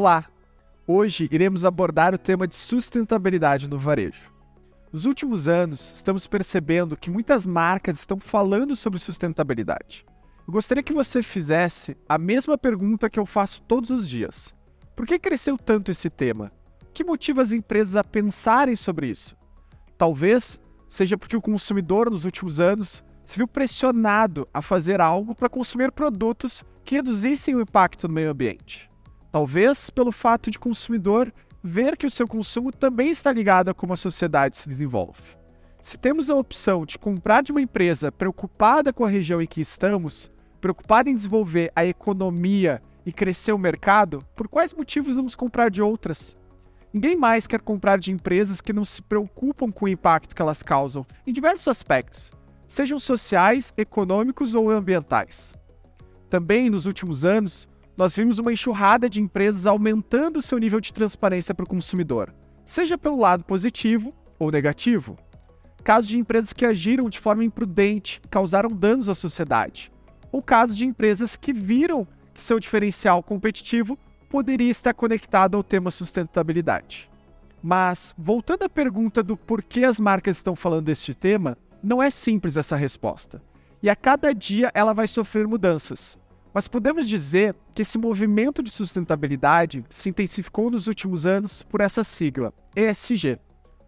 Olá! Hoje iremos abordar o tema de sustentabilidade no varejo. Nos últimos anos, estamos percebendo que muitas marcas estão falando sobre sustentabilidade. Eu gostaria que você fizesse a mesma pergunta que eu faço todos os dias: Por que cresceu tanto esse tema? O que motiva as empresas a pensarem sobre isso? Talvez seja porque o consumidor, nos últimos anos, se viu pressionado a fazer algo para consumir produtos que reduzissem o impacto no meio ambiente. Talvez pelo fato de consumidor ver que o seu consumo também está ligado a como a sociedade se desenvolve. Se temos a opção de comprar de uma empresa preocupada com a região em que estamos, preocupada em desenvolver a economia e crescer o mercado, por quais motivos vamos comprar de outras? Ninguém mais quer comprar de empresas que não se preocupam com o impacto que elas causam em diversos aspectos, sejam sociais, econômicos ou ambientais. Também nos últimos anos, nós vimos uma enxurrada de empresas aumentando seu nível de transparência para o consumidor, seja pelo lado positivo ou negativo. Casos de empresas que agiram de forma imprudente, causaram danos à sociedade, ou casos de empresas que viram que seu diferencial competitivo poderia estar conectado ao tema sustentabilidade. Mas, voltando à pergunta do porquê as marcas estão falando deste tema, não é simples essa resposta. E a cada dia ela vai sofrer mudanças. Mas podemos dizer que esse movimento de sustentabilidade se intensificou nos últimos anos por essa sigla, ESG.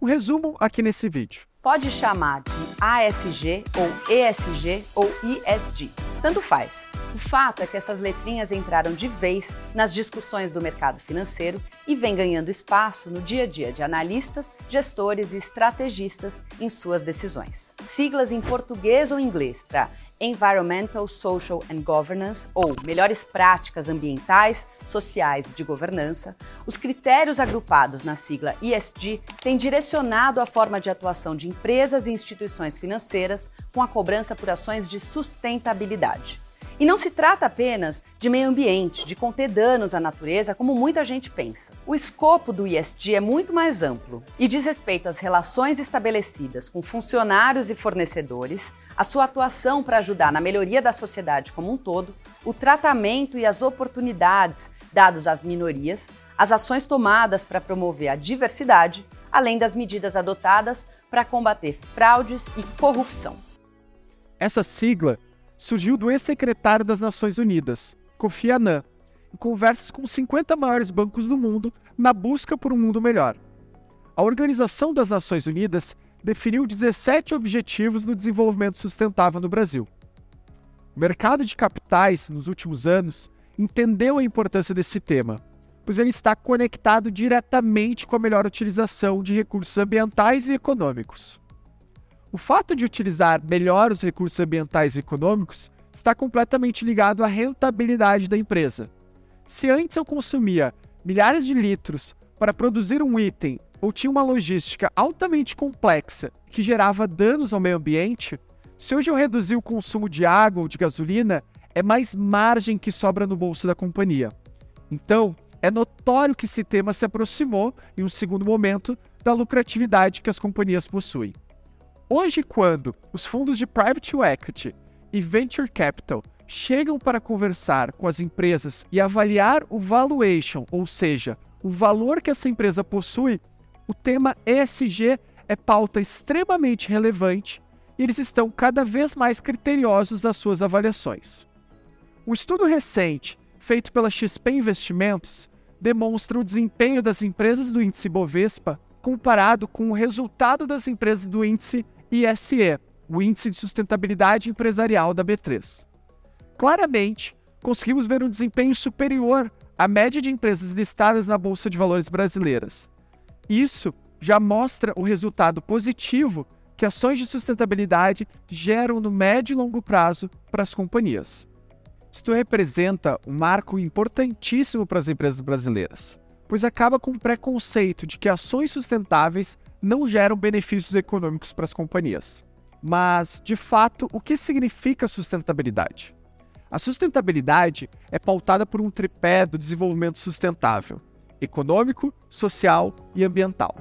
Um resumo aqui nesse vídeo. Pode chamar de ASG ou ESG ou ISG, tanto faz. O fato é que essas letrinhas entraram de vez nas discussões do mercado financeiro e vem ganhando espaço no dia a dia de analistas, gestores e estrategistas em suas decisões. Siglas em português ou inglês para Environmental, Social and Governance, ou melhores práticas ambientais, sociais e de governança, os critérios agrupados na sigla ESG têm direcionado a forma de atuação de empresas e instituições financeiras com a cobrança por ações de sustentabilidade. E não se trata apenas de meio ambiente, de conter danos à natureza, como muita gente pensa. O escopo do ISD é muito mais amplo e diz respeito às relações estabelecidas com funcionários e fornecedores, a sua atuação para ajudar na melhoria da sociedade como um todo, o tratamento e as oportunidades dados às minorias, as ações tomadas para promover a diversidade, além das medidas adotadas para combater fraudes e corrupção. Essa sigla surgiu do ex-secretário das Nações Unidas, Kofi Annan, em conversas com os 50 maiores bancos do mundo na busca por um mundo melhor. A Organização das Nações Unidas definiu 17 objetivos do desenvolvimento sustentável no Brasil. O mercado de capitais, nos últimos anos, entendeu a importância desse tema, pois ele está conectado diretamente com a melhor utilização de recursos ambientais e econômicos. O fato de utilizar melhor os recursos ambientais e econômicos está completamente ligado à rentabilidade da empresa. Se antes eu consumia milhares de litros para produzir um item ou tinha uma logística altamente complexa que gerava danos ao meio ambiente, se hoje eu reduzir o consumo de água ou de gasolina, é mais margem que sobra no bolso da companhia. Então, é notório que esse tema se aproximou, em um segundo momento, da lucratividade que as companhias possuem. Hoje, quando os fundos de private equity e venture capital chegam para conversar com as empresas e avaliar o valuation, ou seja, o valor que essa empresa possui, o tema ESG é pauta extremamente relevante e eles estão cada vez mais criteriosos nas suas avaliações. Um estudo recente feito pela XP Investimentos demonstra o desempenho das empresas do índice Bovespa comparado com o resultado das empresas do índice ISE, o Índice de Sustentabilidade Empresarial da B3. Claramente, conseguimos ver um desempenho superior à média de empresas listadas na Bolsa de Valores brasileiras. Isso já mostra o resultado positivo que ações de sustentabilidade geram no médio e longo prazo para as companhias. Isto representa um marco importantíssimo para as empresas brasileiras, pois acaba com o preconceito de que ações sustentáveis não geram benefícios econômicos para as companhias. Mas, de fato, o que significa sustentabilidade? A sustentabilidade é pautada por um tripé do desenvolvimento sustentável: econômico, social e ambiental.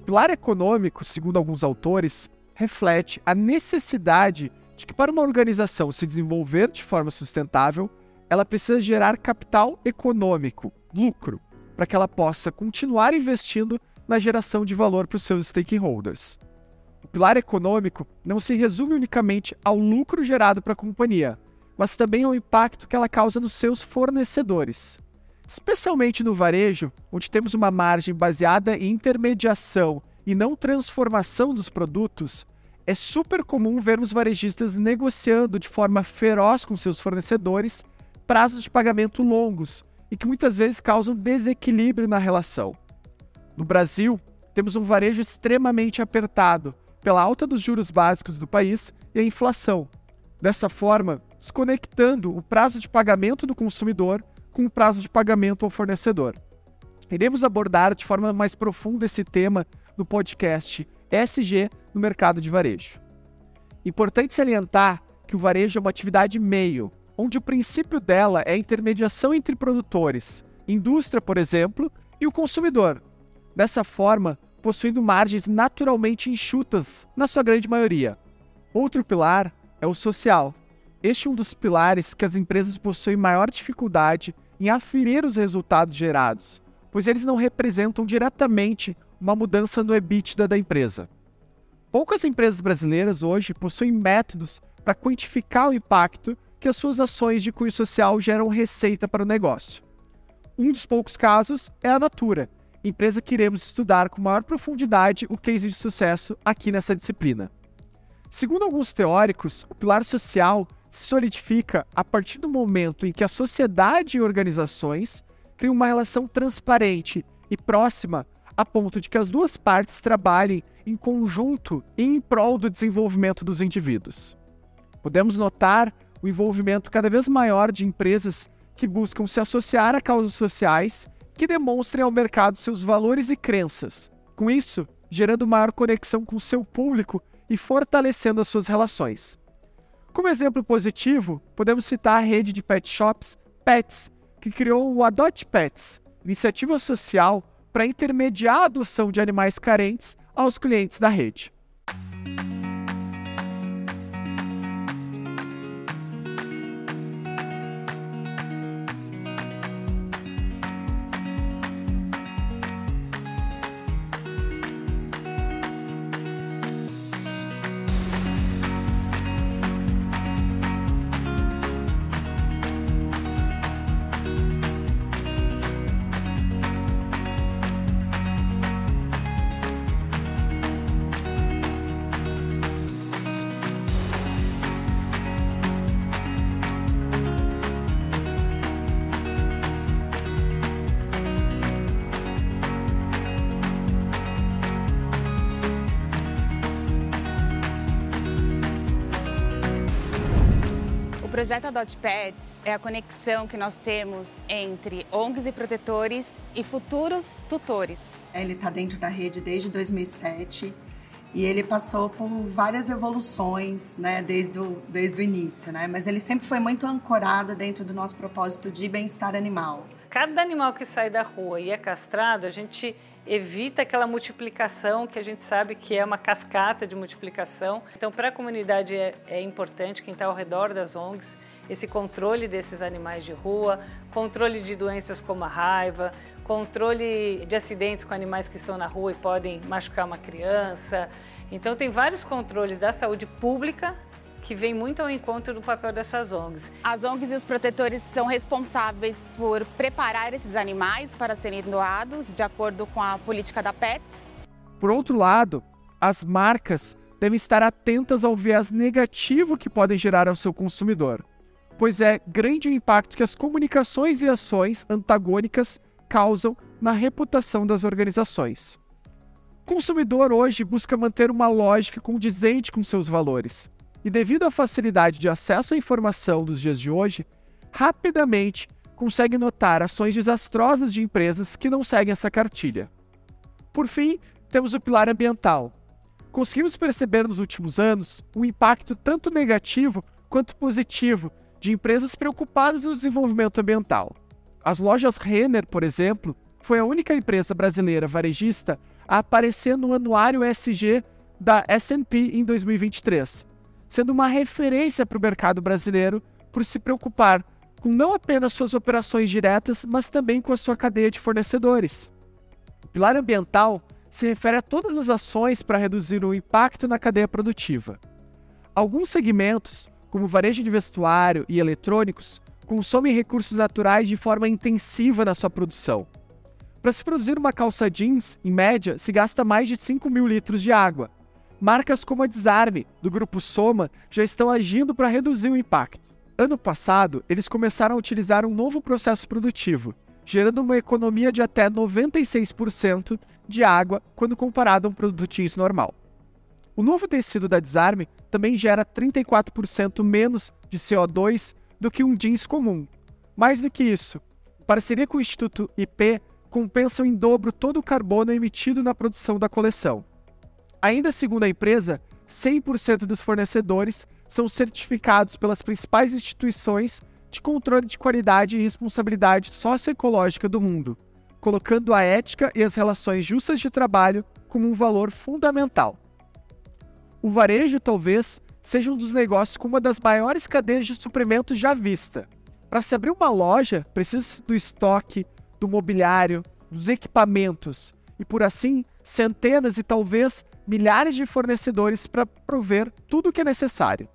O pilar econômico, segundo alguns autores, reflete a necessidade de que, para uma organização se desenvolver de forma sustentável, ela precisa gerar capital econômico, lucro, para que ela possa continuar investindo na geração de valor para os seus stakeholders. O pilar econômico não se resume unicamente ao lucro gerado para a companhia, mas também ao impacto que ela causa nos seus fornecedores. Especialmente no varejo, onde temos uma margem baseada em intermediação e não transformação dos produtos, é super comum vermos varejistas negociando de forma feroz com seus fornecedores prazos de pagamento longos e que muitas vezes causam desequilíbrio na relação. No Brasil, temos um varejo extremamente apertado pela alta dos juros básicos do país e a inflação. Dessa forma, desconectando o prazo de pagamento do consumidor com o prazo de pagamento ao fornecedor. Iremos abordar de forma mais profunda esse tema no podcast SG no mercado de varejo. Importante salientar que o varejo é uma atividade meio, onde o princípio dela é a intermediação entre produtores, indústria, por exemplo, e o consumidor. Dessa forma, possuindo margens naturalmente enxutas, na sua grande maioria. Outro pilar é o social. Este é um dos pilares que as empresas possuem maior dificuldade em aferir os resultados gerados, pois eles não representam diretamente uma mudança no EBITDA da empresa. Poucas empresas brasileiras hoje possuem métodos para quantificar o impacto que as suas ações de cunho social geram receita para o negócio. Um dos poucos casos é a Natura, empresa que iremos estudar com maior profundidade o case de sucesso aqui nessa disciplina. Segundo alguns teóricos, o pilar social se solidifica a partir do momento em que a sociedade e organizações criam uma relação transparente e próxima a ponto de que as duas partes trabalhem em conjunto em prol do desenvolvimento dos indivíduos. Podemos notar o envolvimento cada vez maior de empresas que buscam se associar a causas sociais que demonstrem ao mercado seus valores e crenças. Com isso, gerando maior conexão com seu público e fortalecendo as suas relações. Como exemplo positivo, podemos citar a rede de pet shops Pets, que criou o Adote Pets, iniciativa social para intermediar a adoção de animais carentes aos clientes da rede. Projeto Adote Pets é a conexão que nós temos entre ONGs e protetores e futuros tutores. Ele está dentro da rede desde 2007 e ele passou por várias evoluções, né, desde o, desde o início, né? Mas ele sempre foi muito ancorado dentro do nosso propósito de bem-estar animal. Cada animal que sai da rua e é castrado, a gente evita aquela multiplicação que a gente sabe que é uma cascata de multiplicação. Então, para a comunidade é, é importante, quem está ao redor das ONGs, esse controle desses animais de rua, controle de doenças como a raiva, controle de acidentes com animais que estão na rua e podem machucar uma criança. Então, tem vários controles da saúde pública que vem muito ao encontro do papel dessas ONGs. As ONGs e os protetores são responsáveis por preparar esses animais para serem doados de acordo com a política da PETS. Por outro lado, as marcas devem estar atentas ao viés negativo que podem gerar ao seu consumidor, pois é grande o impacto que as comunicações e ações antagônicas causam na reputação das organizações. O consumidor hoje busca manter uma lógica condizente com seus valores, e devido à facilidade de acesso à informação dos dias de hoje, rapidamente consegue notar ações desastrosas de empresas que não seguem essa cartilha. Por fim, temos o pilar ambiental. Conseguimos perceber nos últimos anos um impacto tanto negativo quanto positivo de empresas preocupadas no desenvolvimento ambiental. As lojas Renner, por exemplo, foi a única empresa brasileira varejista a aparecer no anuário SG da S&P em 2023, sendo uma referência para o mercado brasileiro por se preocupar com não apenas suas operações diretas, mas também com a sua cadeia de fornecedores. O pilar ambiental se refere a todas as ações para reduzir o impacto na cadeia produtiva. Alguns segmentos, como varejo de vestuário e eletrônicos, consomem recursos naturais de forma intensiva na sua produção. Para se produzir uma calça jeans, em média, se gasta mais de 5 mil litros de água. Marcas como a Desarme, do grupo Soma, já estão agindo para reduzir o impacto. Ano passado, eles começaram a utilizar um novo processo produtivo, gerando uma economia de até 96% de água quando comparado a um produto jeans normal. O novo tecido da Desarme também gera 34% menos de CO2 do que um jeans comum. Mais do que isso, parceria com o Instituto IP compensam em dobro todo o carbono emitido na produção da coleção. Ainda segundo a empresa, 100% dos fornecedores são certificados pelas principais instituições de controle de qualidade e responsabilidade socioecológica do mundo, colocando a ética e as relações justas de trabalho como um valor fundamental. O varejo talvez seja um dos negócios com uma das maiores cadeias de suprimentos já vista. Para se abrir uma loja, precisa do estoque, do mobiliário, dos equipamentos e, por assim, centenas e talvez milhares de fornecedores para prover tudo o que é necessário.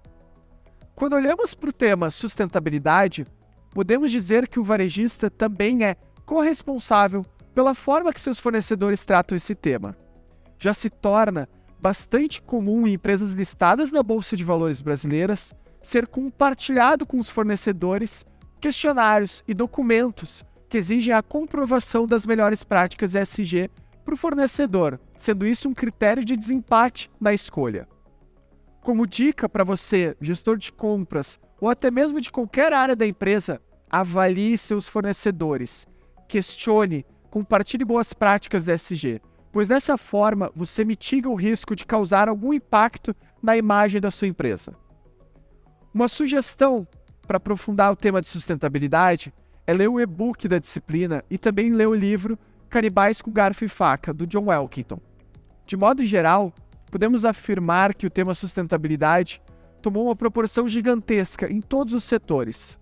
Quando olhamos para o tema sustentabilidade, podemos dizer que o varejista também é corresponsável pela forma que seus fornecedores tratam esse tema. Já se torna bastante comum em empresas listadas na Bolsa de Valores brasileiras ser compartilhado com os fornecedores questionários e documentos que exigem a comprovação das melhores práticas ESG para o fornecedor, sendo isso um critério de desempate na escolha. Como dica para você, gestor de compras ou até mesmo de qualquer área da empresa, avalie seus fornecedores, questione, compartilhe boas práticas ESG, pois dessa forma você mitiga o risco de causar algum impacto na imagem da sua empresa. Uma sugestão para aprofundar o tema de sustentabilidade é ler o e-book da disciplina e também ler o livro Canibais com Garfo e Faca, do John Elkington. De modo geral, podemos afirmar que o tema sustentabilidade tomou uma proporção gigantesca em todos os setores.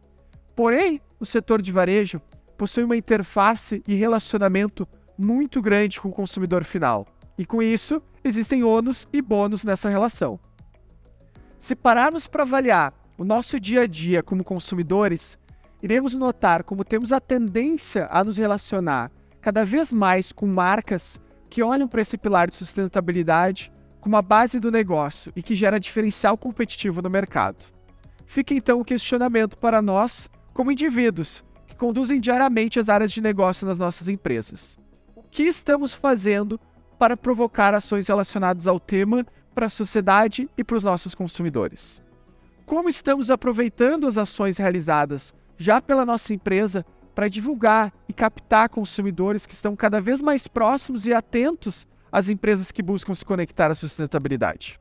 Porém, o setor de varejo possui uma interface e relacionamento muito grande com o consumidor final, e com isso existem ônus e bônus nessa relação. Se pararmos para avaliar o nosso dia a dia como consumidores, iremos notar como temos a tendência a nos relacionar cada vez mais com marcas que olham para esse pilar de sustentabilidade como a base do negócio e que gera diferencial competitivo no mercado. Fica então o questionamento para nós, como indivíduos, que conduzem diariamente as áreas de negócio nas nossas empresas. Que estamos fazendo para provocar ações relacionadas ao tema para a sociedade e para os nossos consumidores? Como estamos aproveitando as ações realizadas já pela nossa empresa para divulgar e captar consumidores que estão cada vez mais próximos e atentos às empresas que buscam se conectar à sustentabilidade.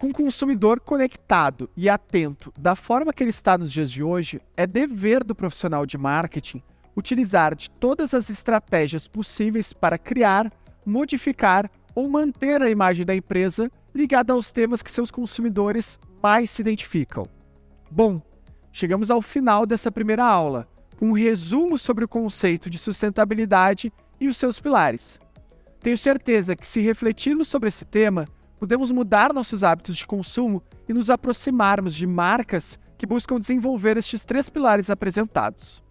Com o consumidor conectado e atento da forma que ele está nos dias de hoje, é dever do profissional de marketing utilizar de todas as estratégias possíveis para criar, modificar ou manter a imagem da empresa ligada aos temas que seus consumidores mais se identificam. Bom, chegamos ao final dessa primeira aula, com um resumo sobre o conceito de sustentabilidade e os seus pilares. Tenho certeza que, se refletirmos sobre esse tema, podemos mudar nossos hábitos de consumo e nos aproximarmos de marcas que buscam desenvolver estes três pilares apresentados.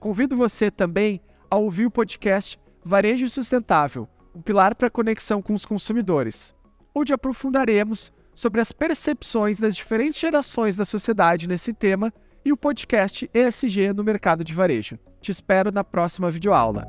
Convido você também a ouvir o podcast Varejo Sustentável, um pilar para a conexão com os consumidores, onde aprofundaremos sobre as percepções das diferentes gerações da sociedade nesse tema e o podcast ESG no mercado de varejo. Te espero na próxima videoaula.